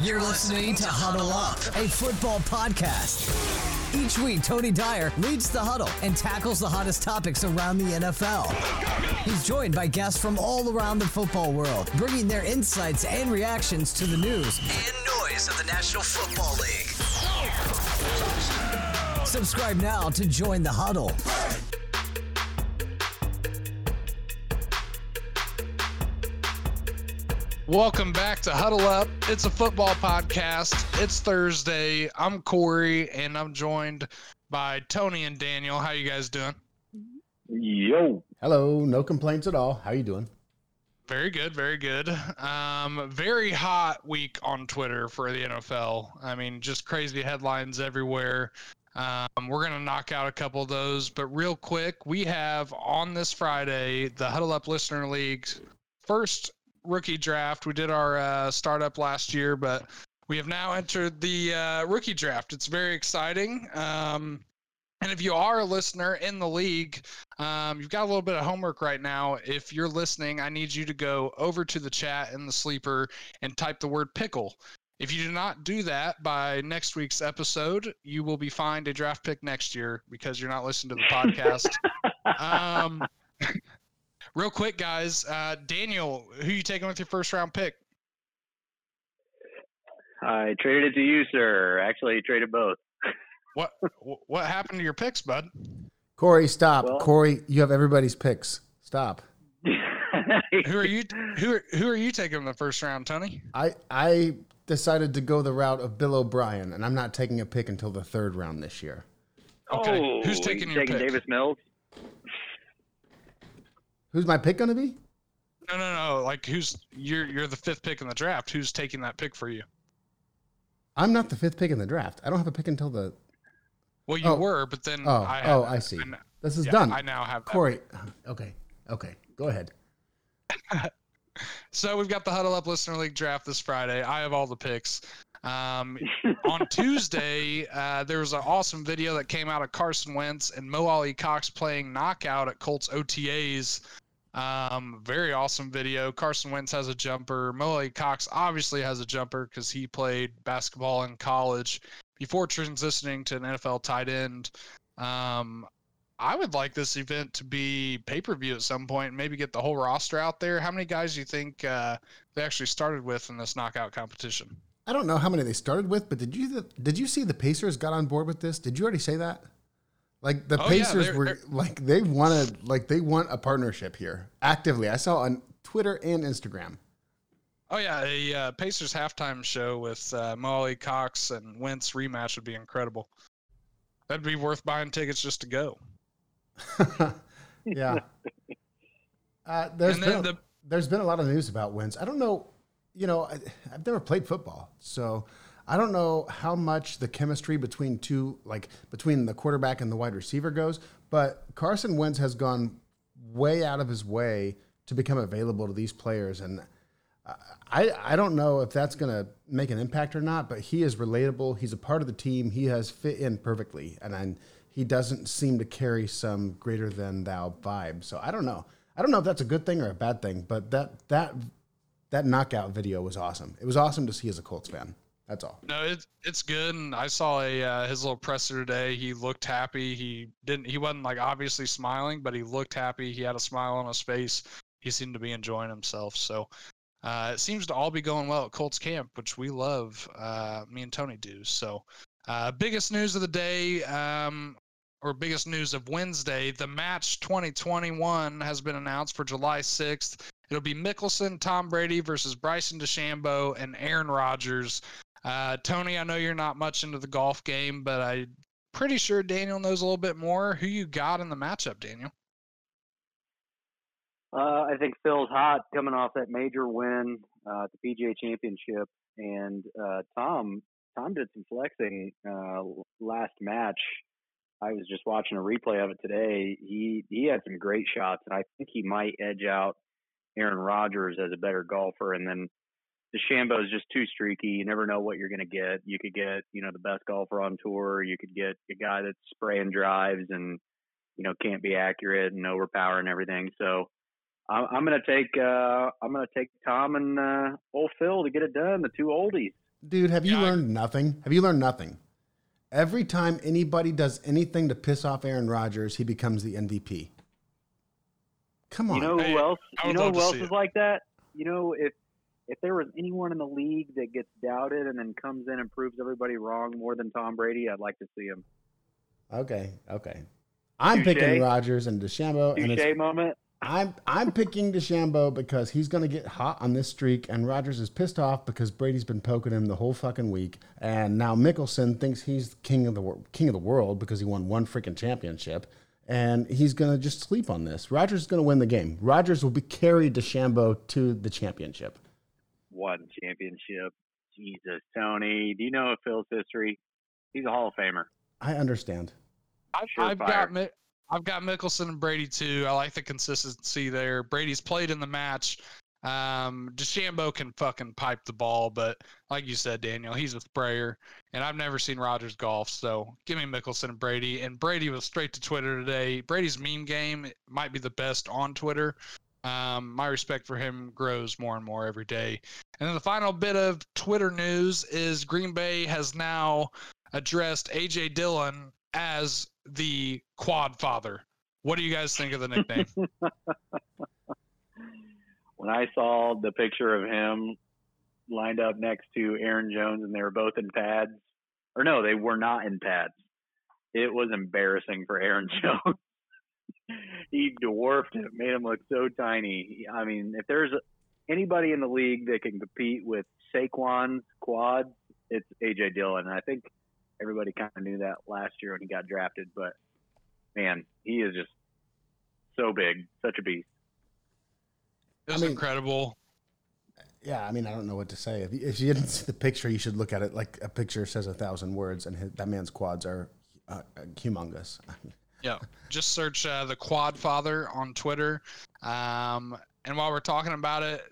You're listening to Huddle Up, a football podcast. Each week, Tony Dyer leads the huddle and tackles the hottest topics around the NFL. He's joined by guests from all around the football world, bringing their insights and reactions to the news and noise of the National Football League. Subscribe now to join the huddle. Welcome back to Huddle Up. It's a football podcast. It's Thursday. I'm Corey, and I'm joined by Tony and Daniel. How you guys doing? Yo. Hello. No complaints at all. How you doing? Very good. Very good. Um, very hot week on Twitter for the NFL. I mean, just crazy headlines everywhere. Um, we're going to knock out a couple of those, but real quick, we have on this Friday the Huddle Up Listener League's first rookie draft. We did our uh, startup last year, but we have now entered the uh, rookie draft. It's very exciting. Um, and if you are a listener in the league, um, you've got a little bit of homework right now. If you're listening, I need you to go over to the chat in the sleeper and type the word pickle. If you do not do that by next week's episode, you will be fined a draft pick next year because you're not listening to the podcast. um, real quick, guys. Uh, Daniel, who you taking with your first round pick? I traded it to you, sir. Actually, traded both. What What happened to your picks, bud? Corey, stop. Well- Corey, you have everybody's picks. Stop. Who are you? Who are, Who are you taking in the first round, Tony? I I decided to go the route of Bill O'Brien, and I'm not taking a pick until the third round this year. Okay. Oh, Who's taking you your taking pick? Davis Mills? Who's my pick going to be? No, no, no. Like, who's you're you're the fifth pick in the draft. Who's taking that pick for you? I'm not the fifth pick in the draft. I don't have a pick until the. Well, you Oh. were, but then Oh, I oh, I see. kn- This is yeah, done. I now have that. Corey. Okay. Okay. Go ahead. So we've got the Huddle Up Listener League draft this Friday. I have all the picks. Um, on Tuesday, uh, there was an awesome video that came out of Carson Wentz and Mo Alie-Cox playing knockout at Colts OTAs. Um, very awesome video. Carson Wentz has a jumper. Mo Alie-Cox obviously has a jumper because he played basketball in college before transitioning to an NFL tight end. Um, I would like this event to be pay per view at some point and maybe get the whole roster out there. How many guys do you think uh, they actually started with in this knockout competition? I don't know how many they started with, but did you did you see the Pacers got on board with this? Did you already say that? Like the Oh, yeah, Pacers they're- were they're- like they wanted like they want a partnership here actively. I saw on Twitter and Instagram. Oh yeah, a uh, Pacers halftime show with uh, Molly Cox and Wentz rematch would be incredible. That'd be worth buying tickets just to go. yeah. Uh, there's and been a, the there's been a lot of news about Wentz. I don't know, you know, I, I've never played football, so I don't know how much the chemistry between two, like between the quarterback and the wide receiver goes. But Carson Wentz has gone way out of his way to become available to these players, and I I don't know if that's going to make an impact or not. But he is relatable. He's a part of the team. He has fit in perfectly, and I, he doesn't seem to carry some greater than thou vibe. So I don't know. I don't know if that's a good thing or a bad thing, but that that that knockout video was awesome. It was awesome to see as a Colts fan. That's all. no, it's it's good. And I saw a uh, his little presser today. He looked happy. He didn't. He wasn't like obviously smiling, but he looked happy. He had a smile on his face. He seemed to be enjoying himself. So uh, it seems to all be going well at Colts camp, which we love. Uh, me and Tony do. So uh, biggest news of the day. Um, or biggest news of Wednesday, the match 2021 has been announced for July 6th. It'll be Mickelson, Tom Brady versus Bryson DeChambeau and Aaron Rodgers. Uh, Tony, I know you're not much into the golf game, but I'm pretty sure Daniel knows a little bit more. Who you got in the matchup, Daniel? Uh, I think Phil's hot coming off that major win uh, at the PGA Championship, and uh, Tom Tom did some flexing uh, last match. I was just watching a replay of it today. He he had some great shots, and I think he might edge out Aaron Rodgers as a better golfer. And then DeChambeau is just too streaky. You never know what you're going to get. You could get you know the best golfer on tour. You could get a guy that's spraying drives and you know can't be accurate and overpower and everything. So I'm, I'm gonna take uh, I'm gonna take Tom and uh, old Phil to get it done. The two oldies. Dude, have you Yeah, learned nothing? Have you learned nothing? Every time anybody does anything to piss off Aaron Rodgers, he becomes the MVP. Come on. You know who else? I You know who else is it. like that? You know if if there was anyone in the league that gets doubted and then comes in and proves everybody wrong more than Tom Brady, I'd like to see him. okay, okay. I'm Touche. picking Rodgers and DeChambeau, and it's Touche moment. I'm I'm picking DeChambeau because he's going to get hot on this streak, and Rodgers is pissed off because Brady's been poking him the whole fucking week, and now Mickelson thinks he's king of the king of the world because he won one freaking championship, and he's going to just sleep on this. Rodgers is going to win the game. Rodgers will be carry DeChambeau to the championship. One championship. Jesus, Tony. Do you know Phil's history? He's a Hall of Famer. I understand. I've, Surefire. I've got Mi- I've got Mickelson and Brady too. I like the consistency there. Brady's played in the match. Um, DeChambeau can fucking pipe the ball, but like you said, Daniel, he's a sprayer, and I've never seen Rodgers golf. So give me Mickelson and Brady. And Brady was straight to Twitter today. Brady's meme game might be the best on Twitter. Um, my respect for him grows more and more every day. And then the final bit of Twitter news is Green Bay has now addressed AJ Dillon as the Quad Father. What do you guys think of the nickname? When I saw the picture of him lined up next to Aaron Jones and they were both in pads, or no, they were not in pads. It was embarrassing for Aaron Jones. he dwarfed him, made him look so tiny. I mean, if there's anybody in the league that can compete with Saquon's quads, it's AJ Dillon. And I think everybody kind of knew that last year when he got drafted. But man, he is just so big, such a beast. It was I mean- incredible. Yeah, I mean, I don't know what to say. If you, if you didn't see the picture, you should look at it like a picture says a thousand words, and his, that man's quads are uh, humongous. Yeah, just search uh, the Quad Father on Twitter. Um, and while we're talking about it,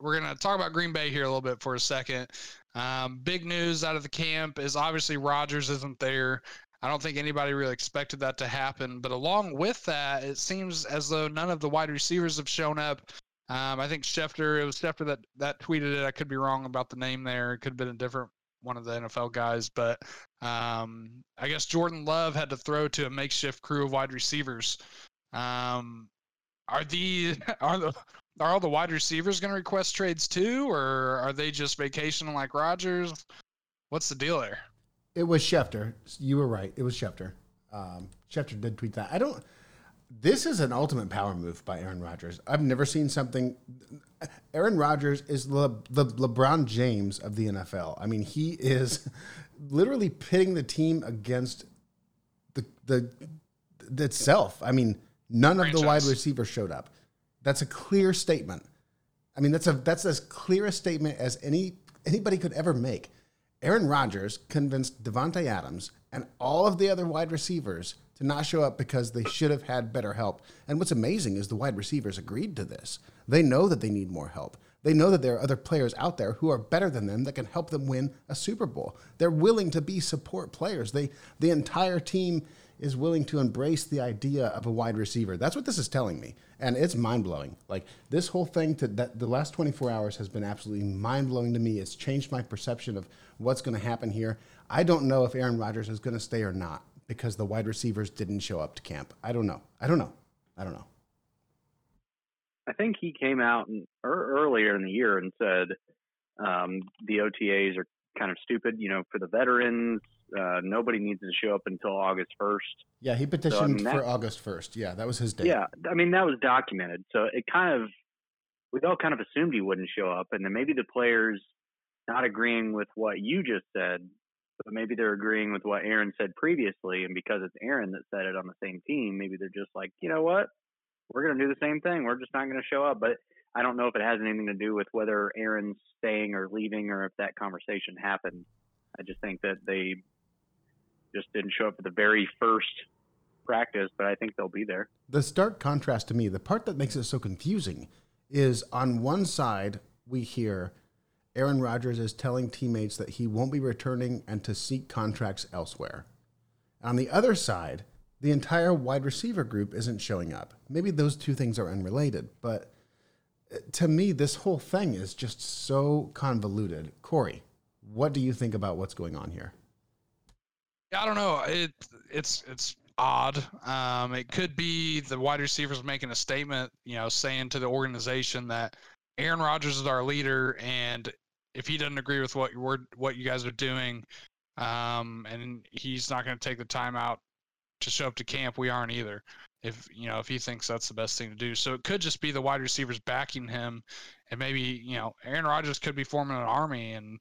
we're gonna talk about Green Bay here a little bit for a second. Um, big news out of the camp is obviously Rodgers isn't there. I don't think anybody really expected that to happen. But along with that, it seems as though none of the wide receivers have shown up. Um, I think Schefter, it was Schefter that, that tweeted it. I could be wrong about the name there. It could have been a different one of the NFL guys. But um, I guess Jordan Love had to throw to a makeshift crew of wide receivers. Um, are the are the are all the wide receivers going to request trades too, or are they just vacationing like Rodgers? What's the deal there? It was Schefter. You were right. It was Schefter. Um, Schefter did tweet that. I don't. This is an ultimate power move by Aaron Rodgers. I've never seen something. Aaron Rodgers is the, the LeBron James of the NFL. I mean, he is literally pitting the team against the the, the itself. I mean, none of the wide receivers showed up. That's a clear statement. I mean, that's a that's as clear a statement as any anybody could ever make. Aaron Rodgers convinced Davante Adams and all of the other wide receivers to not show up because they should have had better help. And what's amazing is the wide receivers agreed to this. They know that they need more help. They know that there are other players out there who are better than them that can help them win a Super Bowl. They're willing to be support players. They the entire team is willing to embrace the idea of a wide receiver. That's what this is telling me. And it's mind blowing. Like this whole thing to that the last 24 hours has been absolutely mind blowing to me. It's changed my perception of what's going to happen here. I don't know if Aaron Rodgers is going to stay or not because the wide receivers didn't show up to camp. I don't know. I don't know. I don't know. I think he came out and, er, earlier in the year and said um, the OTAs are kind of stupid. You know, for the veterans, uh, nobody needs to show up until August first. Yeah, he petitioned mean, that- for August 1st. Yeah, that was his date. Yeah, I mean that was documented. So it kind of we all kind of assumed he wouldn't show up, and then maybe the players not agreeing with what you just said, but maybe they're agreeing with what Aaron said previously, and because it's Aaron that said it on the same team, maybe they're just like, you know what, we're going to do the same thing. We're just not going to show up. But I don't know if it has anything to do with whether Aaron's staying or leaving, or if that conversation happened. I just think that they just didn't show up for the very first practice, but I think they'll be there. The stark contrast to me, the part that makes it so confusing is on one side, we hear Aaron Rodgers is telling teammates that he won't be returning and to seek contracts elsewhere. On the other side, the entire wide receiver group isn't showing up. Maybe those two things are unrelated, but uh, to me, this whole thing is just so convoluted. Corey, what do you think about what's going on here? I don't know. It it's it's odd. Um, it could be the wide receivers making a statement, you know, saying to the organization that Aaron Rodgers is our leader, and if he doesn't agree with what you what you guys are doing, um, and he's not going to take the time out to show up to camp, we aren't either. If you know if he thinks that's the best thing to do, so it could just be the wide receivers backing him, and maybe you know Aaron Rodgers could be forming an army, and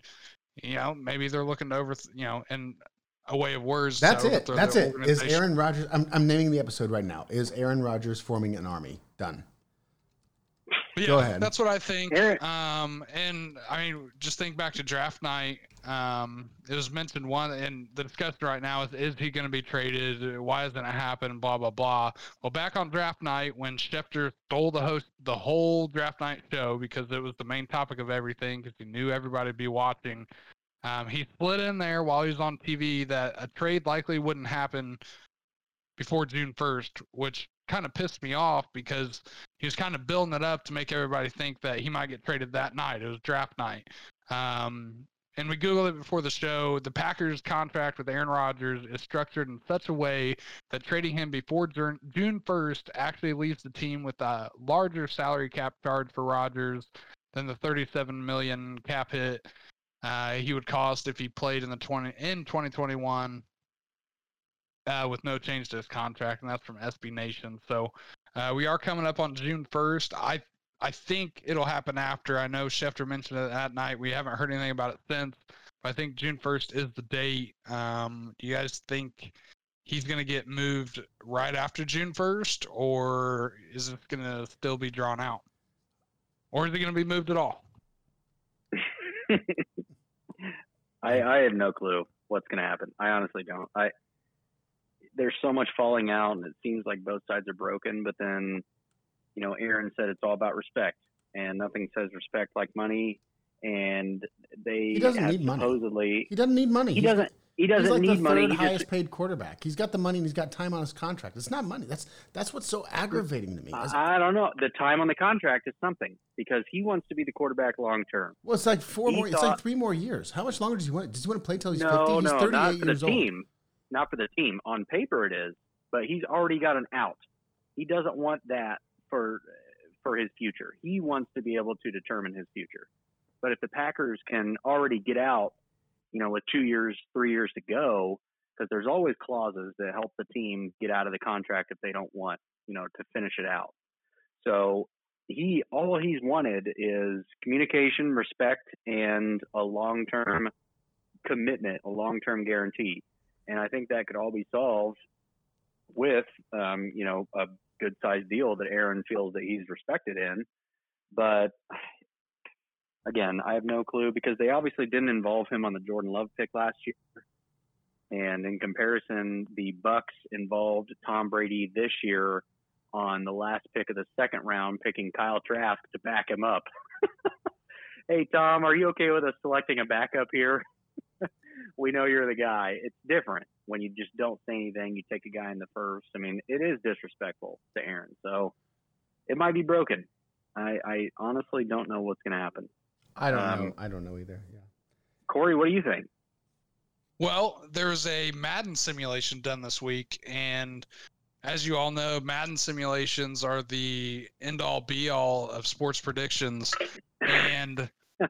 you know maybe they're looking to over you know and a way of words. That's it. That's it. Is Aaron Rodgers? I'm, I'm naming the episode right now. Is Aaron Rodgers forming an army? Done. Yeah, Go ahead. That's what I think. Um, and I mean, just think back to draft night. Um, it was mentioned one, and the discussion right now is: is he going to be traded? Why isn't it happen? Blah blah blah. Well, back on draft night when Schefter stole the host the whole draft night show because it was the main topic of everything because he knew everybody would be watching. Um, he split in there while he was on TV that a trade likely wouldn't happen before June 1st, which kind of pissed me off because he was kind of building it up to make everybody think that he might get traded that night. It was draft night. Um, and we Googled it before the show. The Packers' contract with Aaron Rodgers is structured in such a way that trading him before June 1st actually leaves the team with a larger salary cap charge for Rodgers than the 37 million cap hit uh, he would cost if he played in the 20 in 2021 uh, with no change to his contract, and that's from SB Nation. So uh, we are coming up on June 1st. I I think it'll happen after. I know Schefter mentioned it that night. We haven't heard anything about it since. But I think June 1st is the date. Um, do you guys think he's going to get moved right after June 1st, or is it going to still be drawn out? Or is it going to be moved at all? I, I have no clue what's going to happen. I honestly don't. I there's so much falling out, and it seems like both sides are broken. But then, you know, Aaron said it's all about respect, and nothing says respect like money. And they he doesn't need supposedly, money. He doesn't need money. He He's, doesn't. He doesn't he's like need the money. Third he highest just, paid quarterback. He's got the money and he's got time on his contract. It's not money. That's that's what's so aggravating to me. I, I don't know. The time on the contract is something because he wants to be the quarterback long term. Well, it's like four he more. Thought, it's like three more years. How much longer does he want? Does he want to play till he's no, 50? He's no, 38 not for years the old. Not for the team. On paper, it is, but he's already got an out. He doesn't want that for for his future. He wants to be able to determine his future. But if the Packers can already get out, you know, with two years, three years to go, because there's always clauses that help the team get out of the contract if they don't want, you know, to finish it out. So he all he's wanted is communication, respect, and a long term commitment, a long term guarantee. And I think that could all be solved with, um, you know, a good sized deal that Aaron feels that he's respected in. But again, I have no clue because they obviously didn't involve him on the Jordan Love pick last year. And in comparison, the Bucks involved Tom Brady this year on the last pick of the second round, picking Kyle Trask to back him up. hey Tom, are you okay with us selecting a backup here? We know you're the guy. It's different when you just don't say anything. You take a guy in the first. I mean, it is disrespectful to Aaron. So it might be broken. I, I honestly don't know what's going to happen. I don't um, know. I don't know either. Yeah. Corey, what do you think? Well, there's a Madden simulation done this week, and as you all know, Madden simulations are the end all be all of sports predictions. And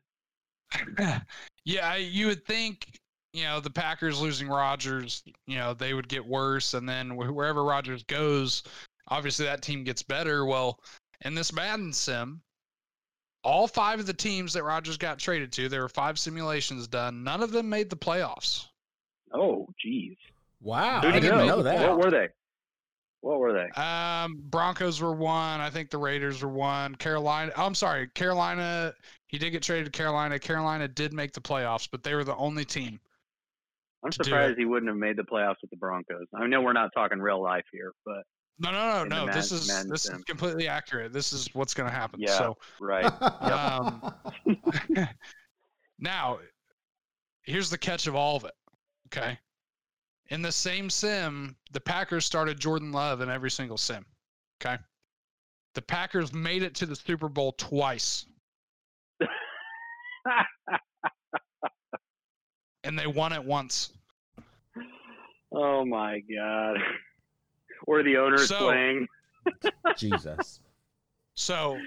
yeah, you would think, you know, the Packers losing Rodgers, you know, they would get worse. And then wherever Rodgers goes, obviously that team gets better. Well, in this Madden sim, all five of the teams that Rodgers got traded to, there were five simulations done. None of them made the playoffs. Oh, geez. Wow. Who I didn't know, know that. What were they? What were they? Um, Broncos were one. I think the Raiders were one. Carolina. Oh, I'm sorry, Carolina. He did get traded to Carolina. Carolina did make the playoffs, but they were the only team. I'm surprised he wouldn't have made the playoffs with the Broncos. I know we're not talking real life here, but no, no, no, no. this is this sim. is completely accurate. This is what's going to happen. Yeah, so, right. um, now, here's the catch of all of it. Okay. In the same sim, the Packers started Jordan Love in every single sim. Okay. The Packers made it to the Super Bowl twice. and they won it once. Oh my god. Or the owners So- playing. Jesus. So,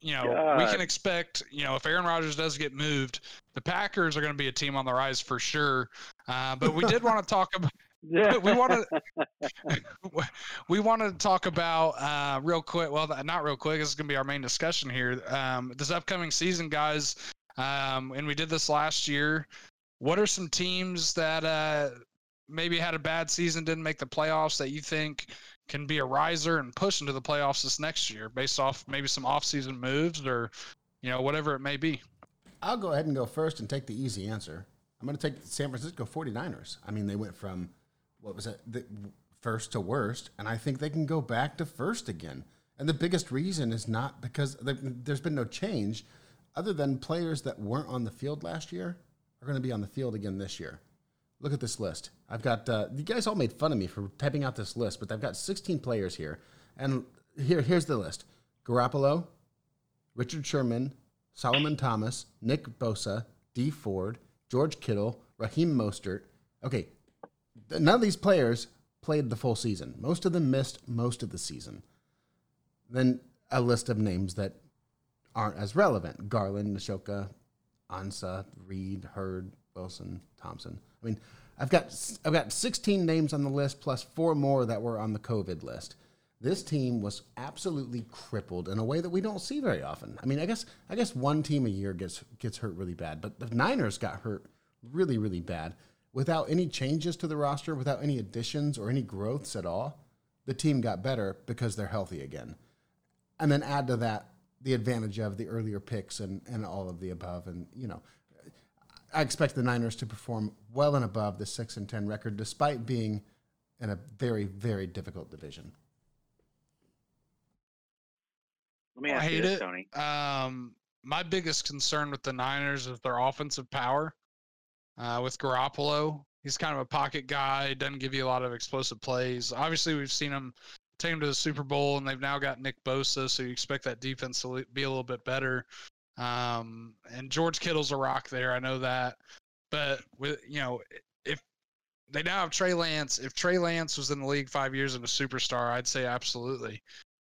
you know, we can expect, you know, if Aaron Rodgers does get moved, the Packers are going to be a team on the rise for sure. Uh, but we did want to talk about Yeah. we want to we wanted to talk about uh, real quick. Well, not real quick. This is going to be our main discussion here. Um, this upcoming season, guys, um, and we did this last year. What are some teams that uh, maybe had a bad season, didn't make the playoffs, that you think can be a riser and push into the playoffs this next year, based off maybe some off-season moves or you know whatever it may be? I'll go ahead and go first and take the easy answer. I'm going to take the San Francisco 49ers. I mean, they went from, what was it, the first to worst, and I think they can go back to first again. And the biggest reason is not because there's been no change, other than players that weren't on the field last year are going to be on the field again this year. Look at this list. I've got, uh, you guys all made fun of me for typing out this list, but I've got 16 players here. And here, here's the list Garoppolo, Richard Sherman, Solomon Thomas, Nick Bosa, Dee Ford, George Kittle, Raheem Mostert. Okay, none of these players played the full season. Most of them missed most of the season. Then a list of names that aren't as relevant: Garland, Neshoka, Ansah, Reed, Hurd, Wilson, Thompson. I mean, I've got I've got 16 names on the list plus four more that were on the COVID list. This team was absolutely crippled in a way that we don't see very often. I mean, I guess I guess one team a year gets gets hurt really bad, but the Niners got hurt really really bad without any changes to the roster, without any additions or any growths at all. The team got better because they're healthy again and then add to that the advantage of the earlier picks and, and all of the above. And, you know, I expect the Niners to perform well and above the 6 and 10 record, despite being in a very, very difficult division. Let me I ask you this, it. Tony. Um, my biggest concern with the Niners is their offensive power. Uh, with Garoppolo, he's kind of a pocket guy, doesn't give you a lot of explosive plays. Obviously, we've seen him take him to the Super Bowl, and they've now got Nick Bosa, so you expect that defense to be a little bit better. Um, and George Kittle's a rock there, I know that. But with you know, if they now have Trey Lance, if Trey Lance was in the league five years and a superstar, I'd say absolutely.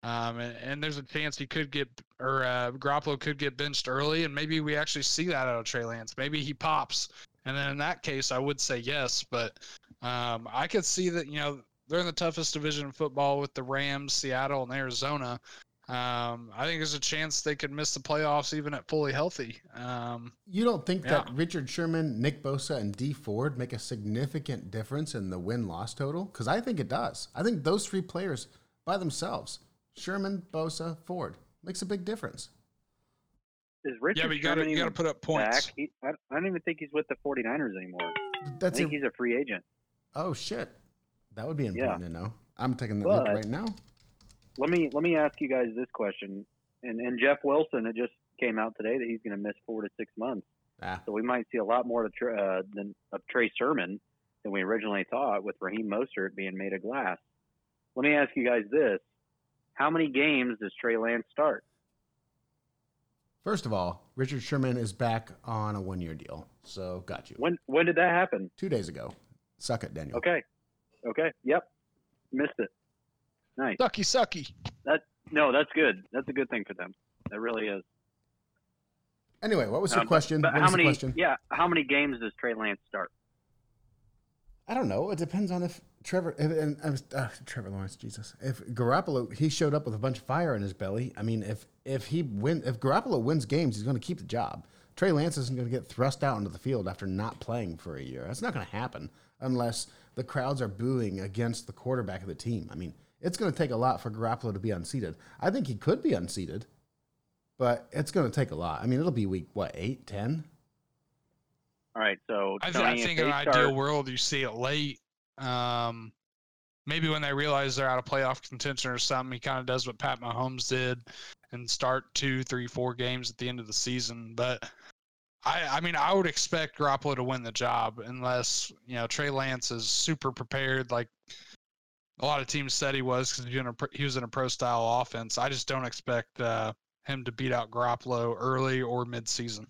Um, and, and there's a chance he could get, or uh, Garoppolo could get benched early, and maybe we actually see that out of Trey Lance. Maybe he pops, and then in that case, I would say yes. But um, I could see that you know they're in the toughest division in football with the Rams, Seattle, and Arizona. Um, I think there's a chance they could miss the playoffs even at fully healthy. Um, You don't think that Richard Sherman, Nick Bosa, and Dee Ford make a significant difference in the win loss total? Because I think it does. I think those three players by themselves, Sherman, Bosa, Ford, makes a big difference. Is Richard yeah, but you got to Sherman you got to put up points. back? He, I, I don't even think he's with the 49ers anymore. I think it. he's a free agent. Oh shit, that would be important Yeah. to know. I'm taking that look right now. Let me let me ask you guys this question. And and Jeff Wilson, it just came out today that he's going to miss four to six months. Ah, So we might see a lot more Tr- uh, than of Trey Sermon than we originally thought, with Raheem Mostert being made of glass. Let me ask you guys this: How many games does Trey Lance start? First of all, Richard Sherman is back on a one year deal. So got you. When when did that happen? Two days ago. Suck it, Daniel. Okay, okay, yep, missed it. Nice. Sucky, sucky. That no, that's good. That's a good thing for them. That really is. Anyway, what was your Um, question? But What how was the many? question? Yeah, how many games does Trey Lance start? I don't know. It depends on if Trevor if, and I was, uh, Trevor Lawrence, Jesus. If Garoppolo he showed up with a bunch of fire in his belly. I mean, if if he win if Garoppolo wins games, he's going to keep the job. Trey Lance isn't going to get thrust out into the field after not playing for a year. That's not going to happen unless the crowds are booing against the quarterback of the team. I mean, it's going to take a lot for Garoppolo to be unseated. I think he could be unseated, but it's going to take a lot. I mean, it'll be week what eight, ten. All right, so I, th- Tony, I think in an start- ideal world, you see it late. Um, maybe when they realize they're out of playoff contention or something, he kind of does what Pat Mahomes did and start two, three, four games at the end of the season. But I, I mean, I would expect Garoppolo to win the job unless you know Trey Lance is super prepared, like a lot of teams said he was because he was in a pro style offense. I just don't expect uh, him to beat out Garoppolo early or mid season.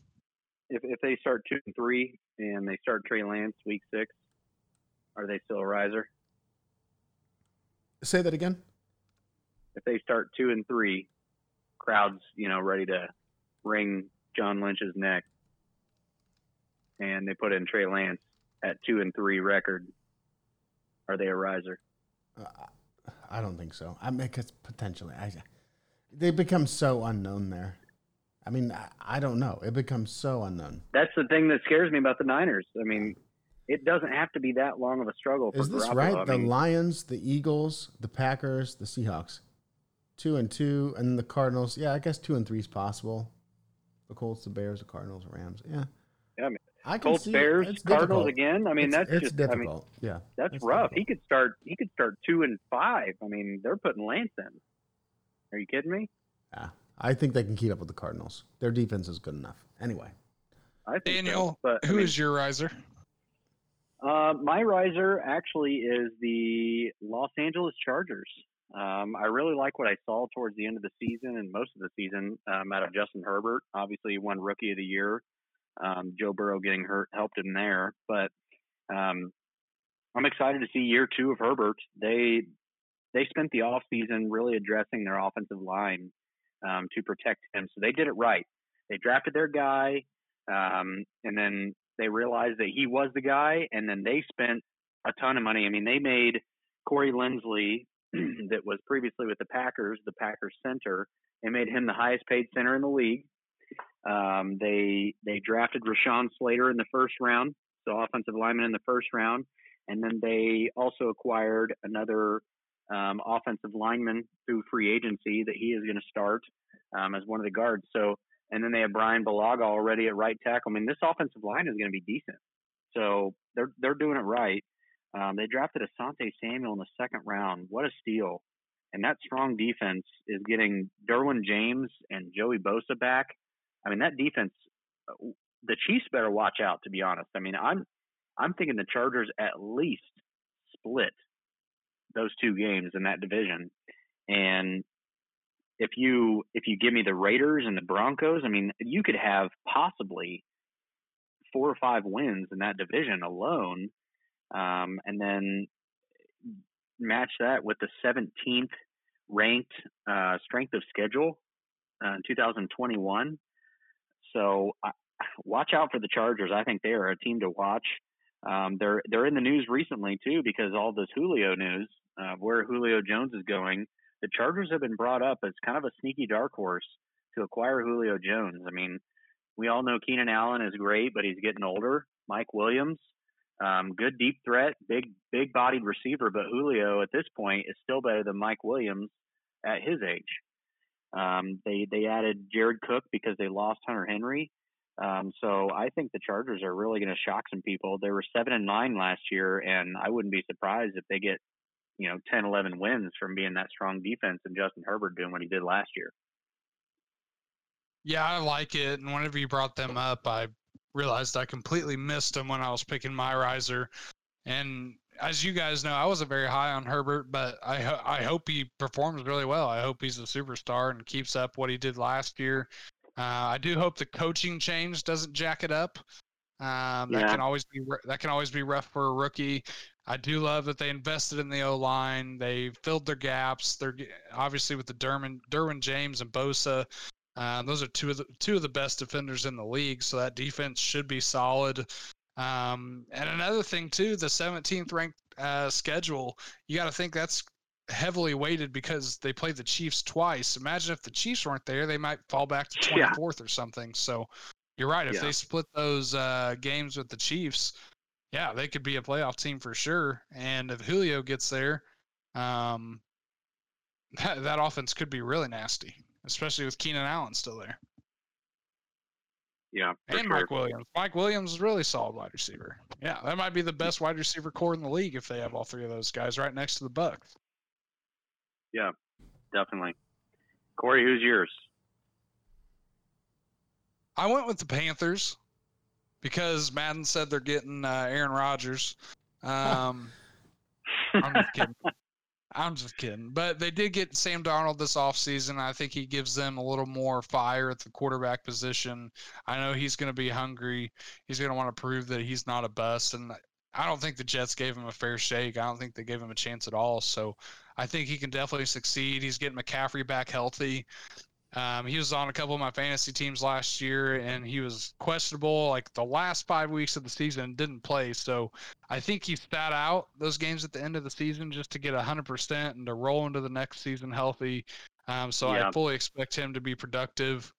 If if they start two and three and they start Trey Lance week six, are they still a riser? Say that again. If they start two and three, crowds, you know, ready to wring John Lynch's neck, and they put in Trey Lance at two and three record, are they a riser? Uh, I don't think so. I mean, because potentially, I, they become so unknown there. I mean, I, I don't know. It becomes so unknown. That's the thing that scares me about the Niners. I mean, it doesn't have to be that long of a struggle. Is this Garoppolo. right? I the Lions, the Eagles, the Packers, the Seahawks, two and two, and the Cardinals. Yeah, I guess two and three is possible. The Colts, the Bears, the Cardinals, Rams. Yeah. Yeah, I mean, I can Colts, see Bears, it's Cardinals difficult. again. I mean, it's, that's it's just difficult. I mean, yeah, that's it's rough. He could start. He could start two and five. I mean, they're putting Lance in. Are you kidding me? Yeah, I think they can keep up with the Cardinals. Their defense is good enough. Anyway, I think so. Daniel, But I mean, is your riser? Uh, my riser actually is the Los Angeles Chargers. Um, I really like what I saw towards the end of the season and most of the season um, out of Justin Herbert. Obviously, he won Rookie of the Year. Um, Joe Burrow getting hurt helped him there, but um, I'm excited to see year two of Herbert. They they spent the off season really addressing their offensive line um, to protect him, so they did it right. They drafted their guy, um, and then they realized that he was the guy, and then they spent a ton of money. I mean, they made Corey Linsley, that was previously with the Packers, the Packers center. They made him the highest paid center in the league. Um, they they drafted Rashawn Slater in the first round, so offensive lineman in the first round, and then they also acquired another um, offensive lineman through free agency that he is going to start um, as one of the guards. So and then they have Bryan Bulaga already at right tackle. I mean, this offensive line is going to be decent. So they're they're doing it right. Um, they drafted Asante Samuel in the second round. What a steal! And that strong defense is getting Derwin James and Joey Bosa back. I mean, that defense. The Chiefs better watch out. To be honest, I mean, I'm I'm thinking the Chargers at least split those two games in that division. And if you if you give me the Raiders and the Broncos, I mean, you could have possibly four or five wins in that division alone, um, and then match that with the 17th ranked uh, strength of schedule uh, in 2021. So uh, watch out for the Chargers. I think they are a team to watch. Um, they're they're in the news recently too because all this Julio news, uh, where Julio Jones is going. The Chargers have been brought up as kind of a sneaky dark horse to acquire Julio Jones. I mean, we all know Keenan Allen is great, but he's getting older. Mike Williams, um, good deep threat, big big bodied receiver, but Julio at this point is still better than Mike Williams at his age. Um, they they added Jared Cook because they lost Hunter Henry. Um, so I think the Chargers are really going to shock some people. They were seven and nine last year, and I wouldn't be surprised if they get you know 10, 11 wins from being that strong defense and Justin Herbert doing what he did last year. Yeah, I like it. And whenever you brought them up, I realized I completely missed them when I was picking my riser. And as you guys know, I wasn't very high on Herbert, but I ho- I hope he performs really well. I hope he's a superstar and keeps up what he did last year. Uh, I do hope the coaching change doesn't jack it up. Um, that can always be that can always be rough for a rookie. I do love that they invested in the O line. They filled their gaps. They're obviously with the Derwin Derwin James and Bosa. Uh, those are two of the two of the best defenders in the league, so that defense should be solid. Um, and another thing too, the 17th ranked uh, schedule, you got to think that's heavily weighted because they played the Chiefs twice. Imagine if the Chiefs weren't there, they might fall back to Yeah. 24th or something. So you're right. If Yeah. they split those uh, games with the Chiefs, yeah, they could be a playoff team for sure. And if Julio gets there, um, that, that offense could be really nasty, especially with Keenan Allen still there Yeah, and sure. Mike Williams. Mike Williams is really solid wide receiver. Yeah, that might be the best wide receiver corps in the league if they have all three of those guys right next to the Bucks. Yeah, definitely. Corey, who's yours? I went with the Panthers. because Madden said they're getting uh, Aaron Rodgers. Um, I'm just kidding. I'm just kidding. But they did get Sam Darnold this offseason. I think he gives them a little more fire at the quarterback position. I know he's going to be hungry. He's going to want to prove that he's not a bust. And I don't think the Jets gave him a fair shake. I don't think they gave him a chance at all. So I think he can definitely succeed. He's getting McCaffrey back healthy. Um, he was on a couple of my fantasy teams last year, and he was questionable like the last five weeks of the season and didn't play. So I think he sat out those games at the end of the season just to get 100% and to roll into the next season healthy. Um, so yeah. I fully expect him to be productive.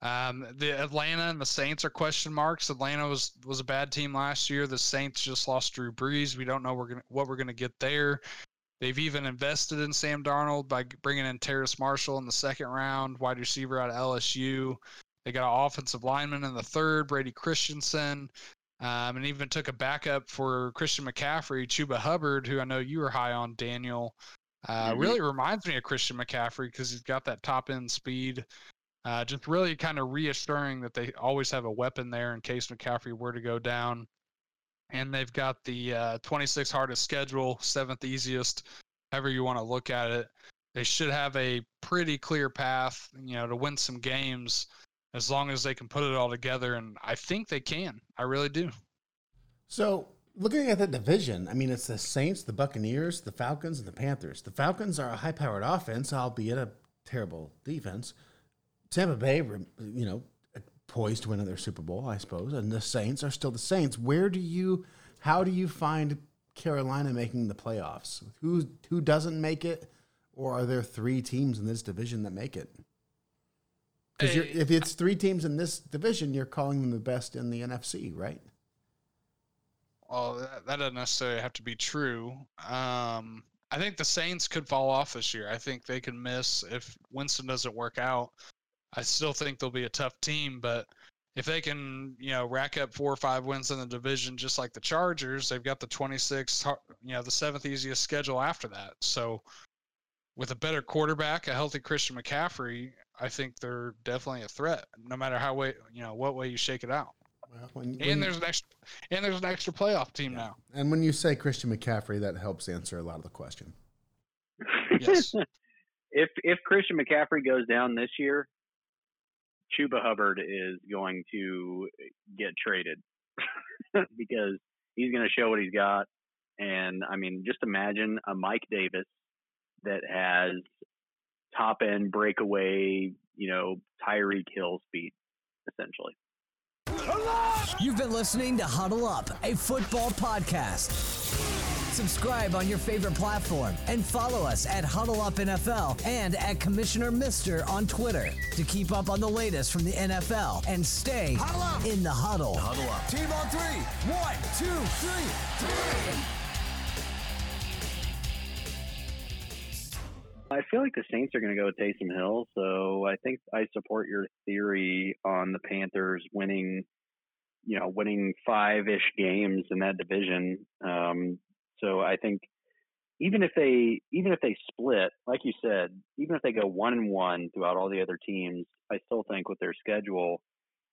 Um, the Atlanta and the Saints are question marks. Atlanta was was a bad team last year. The Saints just lost Drew Brees. We don't know we're gonna, what we're going to get there. They've even invested in Sam Darnold by bringing in Terrace Marshall in the second round, wide receiver out of LSU. They got an offensive lineman in the third, Brady Christensen, um, and even took a backup for Christian McCaffrey, Chuba Hubbard, who I know you were high on, Daniel. Uh, mm-hmm. Really reminds me of Christian McCaffrey because he's got that top end speed. Uh, just really kind of reassuring that they always have a weapon there in case McCaffrey were to go down and they've got the uh, 26th hardest schedule, seventh easiest, however you want to look at it. They should have a pretty clear path, you know, to win some games as long as they can put it all together. And I think they can. I really do. So, looking at the division, I mean, it's the Saints, the Buccaneers, the Falcons, and the Panthers. The Falcons are a high powered offense, albeit a terrible defense. Tampa Bay, you know, poised to win another Super Bowl, I suppose. And the Saints are still the Saints. Where do you, how do you find Carolina making the playoffs? Who who doesn't make it, or are there three teams in this division that make it? Because hey, if it's three teams in this division, you're calling them the best in the NFC, right? Well, that, that doesn't necessarily have to be true. Um, I think the Saints could fall off this year. I think they can miss if Winston doesn't work out. I still think they'll be a tough team, but if they can, you know, rack up four or five wins in the division, just like the Chargers, they've got the 26, you know, the seventh easiest schedule after that. So, with a better quarterback, a healthy Christian McCaffrey, I think they're definitely a threat, no matter how way, you know, what way you shake it out. Well, when, when and there's an extra, and there's an extra playoff team yeah. now. And when you say Christian McCaffrey, that helps answer a lot of the question. Yes. if if Christian McCaffrey goes down this year, Chuba Hubbard is going to eh, get traded because he's going to show what he's got. And I mean, just imagine a Mike Davis that has top end breakaway, you know, Tyreek Hill speed, essentially. You've been listening to Huddle Up, a football podcast. Subscribe on your favorite platform and follow us at Huddle Up NFL and at Commissioner Mister on Twitter to keep up on the latest from the NFL and stay in the huddle. Huddle up. Team on three. One, two, three, three. I feel like the Saints are going to go with Taysom Hill, so I think I support your theory on the Panthers winning, you know, winning five-ish games in that division. Um, so I think even if they even if they split, like you said, even if they go one and one throughout all the other teams, I still think with their schedule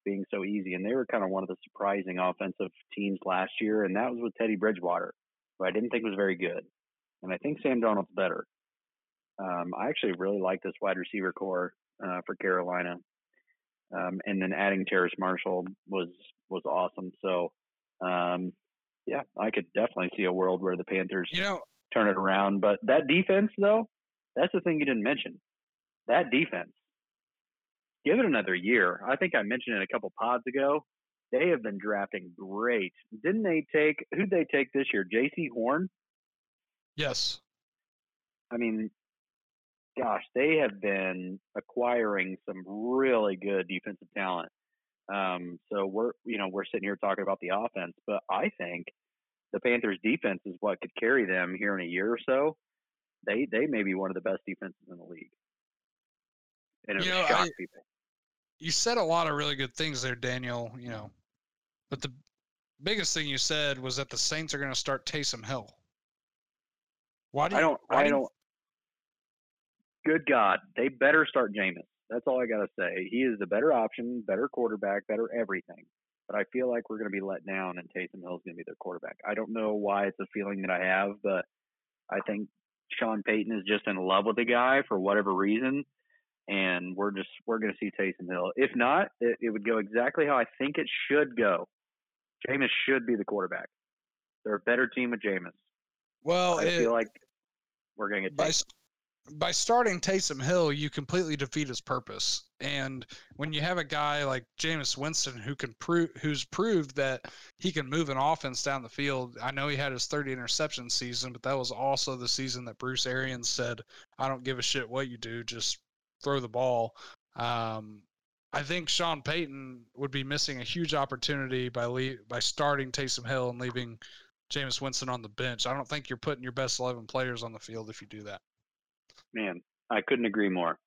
being so easy, and they were kind of one of the surprising offensive teams last year, and that was with Teddy Bridgewater, who I didn't think was very good, and I think Sam Darnold's better. Um, I actually really like this wide receiver corps uh, for Carolina, um, and then adding Terrace Marshall was was awesome. So um, yeah, I could definitely see a world where the Panthers you know, turn it around. But that defense, though, that's the thing you didn't mention. That defense, give it another year. I think I mentioned it a couple pods ago. They have been drafting great. Didn't they take who'd they take this year? Jaycee Horn? Yes. I mean, gosh, they have been acquiring some really good defensive talent. Um, so we're you know we're sitting here talking about the offense, but I think the Panthers' defense is what could carry them here in a year or so. They they may be one of the best defenses in the league, and it you know, shock people. You said a lot of really good things there, Daniel. You know, but the biggest thing you said was that the Saints are going to start Taysom Hill. Why do you, I don't I do don't. Good God, they better start Jameis. That's all I got to say. He is the better option, better quarterback, better everything. but I feel like we're going to be let down, and Taysom Hill is going to be their quarterback. I don't know why it's a feeling that I have, but I think Sean Payton is just in love with the guy for whatever reason, and we're just we're going to see Taysom Hill. If not, it, it would go exactly how I think it should go. Jameis should be the quarterback. They're a better team with Jameis. Well, I it, feel like we're going to get by. By starting Taysom Hill, you completely defeat his purpose. And when you have a guy like Jameis Winston who can prove who's proved that he can move an offense down the field. I know he had his 30 interception season, but that was also the season that Bruce Arians said, "I don't give a shit what you do, just throw the ball." Um, I think Sean Payton would be missing a huge opportunity by le- by starting Taysom Hill and leaving Jameis Winston on the bench. I don't think you're putting your best 11 players on the field if you do that. Man, I couldn't agree more.